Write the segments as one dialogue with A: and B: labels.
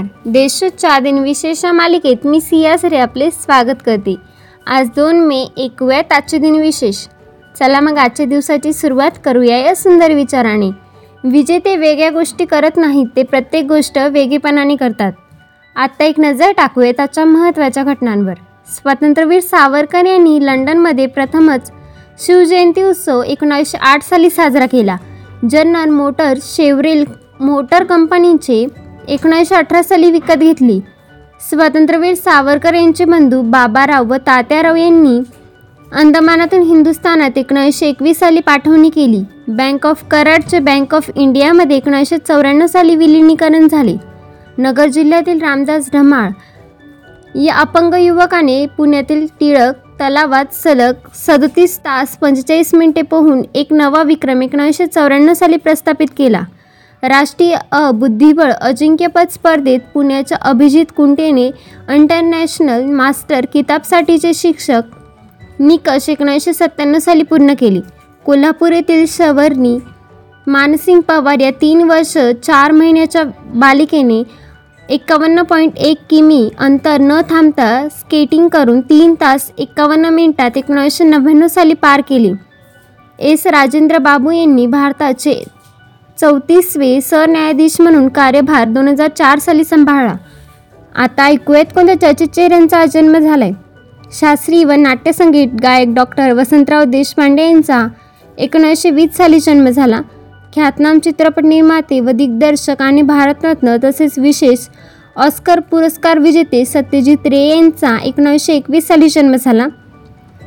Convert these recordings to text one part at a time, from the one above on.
A: देशोच्चा दिन विशेष मालिकेत मी सिया सरे आपले स्वागत करते. आज दोन मे एकव्यात आजचे दिन विशेष. चला मग आजच्या दिवसाची सुरुवात करूया या सुंदर विचाराने. विजेते वेगळ्या गोष्टी करत नाहीत ते प्रत्येक गोष्ट वेगळेपणाने करतात. आत्ता एक नजर टाकूया त्याच्या महत्त्वाच्या घटनांवर. स्वातंत्र्यवीर सावरकर यांनी लंडनमध्ये प्रथमच शिवजयंती उत्सव एकोणीसशे आठ साली साजरा केला जनरल मोटर शेवरेल मोटर कंपनीचे एकोणीसशे अठरा साली विकत घेतली. स्वातंत्र्यवीर सावरकर यांचे बंधू बाबाराव व तात्याराव यांनी अंदमानातून हिंदुस्थानात एकोणीसशे एकवीस साली पाठवणी केली. बँक ऑफ कराडचे बँक ऑफ इंडियामध्ये एकोणीसशे चौऱ्याण्णव साली विलिनीकरण झाले. नगर जिल्ह्यातील रामदास ढमाळ या अपंग युवकाने पुण्यातील टिळक तलावात सलग सदतीस तास पंचेचाळीस मिनिटे पोहून एक नवा विक्रम एकोणीसशे चौऱ्याण्णव साली प्रस्थापित केला. राष्ट्रीय अ बुद्धिबळ अजिंक्यपद स्पर्धेत पुण्याच्या अभिजित कुंटेने इंटरनॅशनल मास्टर किताबसाठीचे शिक्षक निकष एकोणीसशे सत्त्याण्णव साली पूर्ण केले. कोल्हापूर येथील सवर्णी मानसिंग पवार या तीन वर्ष चार महिन्याच्या बालिकेने एकावन्न पॉईंट एक किमी अंतर न थांबता स्केटिंग करून तीन तास एकावन्न मिनिटात एकोणीसशे नव्याण्णव साली पार केली. एस. राजेंद्र बाबू यांनी भारताचे चौतीसवे सरन्यायाधीश म्हणून कार्यभार दोन हजार चार साली सांभाळला. आता ऐकूयात कोणत्या चर्चित चेहऱ्यांचा जन्म झालाय. शास्त्रीय व नाट्यसंगीत गायक डॉक्टर वसंतराव देशपांडे यांचा एकोणीसशे वीस साली जन्म झाला. ख्यातनाम चित्रपट निर्माते व दिग्दर्शक आणि भारतरत्न तसेच विशेष ऑस्कर पुरस्कार विजेते सत्यजित रे यांचा एकोणीसशे एकवीस साली जन्म झाला.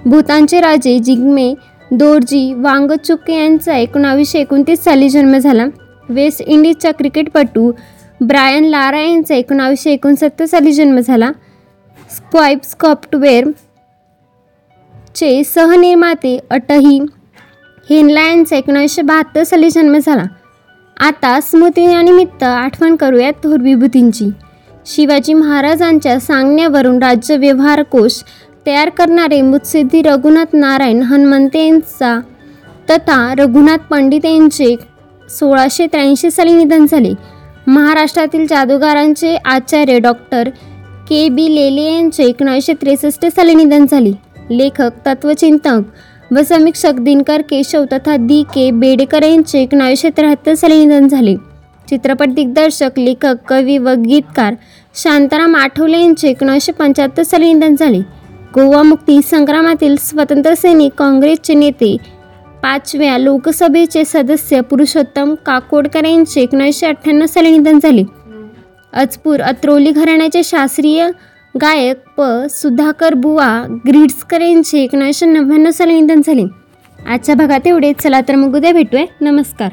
A: भूतानचे राजे जिग्मे दोरजी वांगचुके यांचा एकोणावीसशे एकोणतीस साली जन्म झाला. वेस्ट इंडिजचा क्रिकेटपटू ब्रायन लारा यांचा एकोणावीसशे एकोणसत्तर साली जन्म झाला. स्क्वाईप सॉफ्टवेअर चे सहनिर्माते अटही हेनला यांचा एकोणावीसशे बहात्तर साली जन्म झाला. आता स्मृतीनिमित्त आठवण करूयात थोर विभूतींची. शिवाजी महाराजांच्या सांगण्यावरून राज्य व्यवहार कोश तयार करणारे मुत्सिद्धी रघुनाथ नारायण हनुमंते यांचा तथा रघुनाथ पंडित यांचे सोळाशे त्र्याऐंशी साली निधन झाले. महाराष्ट्रातील जादूगारांचे आचार्य डॉक्टर के बी लेले यांचे एकोणीसशे त्रेसष्ट साली निधन झाले. लेखक तत्वचिंतक व समीक्षक दिनकर केशव तथा दी के बेडेकर यांचे एकोणीसशे त्र्याहत्तर साली निधन झाले. चित्रपट दिग्दर्शक लेखक कवी व गीतकार शांताराम आठवले यांचे एकोणीसशे पंच्याहत्तर साली निधन झाले. गोवा मुक्ती संग्रामातील स्वातंत्र्यसैनिक काँग्रेसचे नेते. पाचव्या लोकसभेचे सदस्य पुरुषोत्तम काकोडकर यांचे एकोणीसशे अठ्ठ्याण्णव साली निधन झाले. अजपूर अत्रोली घराण्याचे शास्त्रीय गायक प. सुधाकर बुवा ग्रिड्सकर यांचे एकोणीसशे नव्याण्णव साली निधन झाले. आजच्या भागात एवढे चला तर मग उद्या भेटूया. नमस्कार.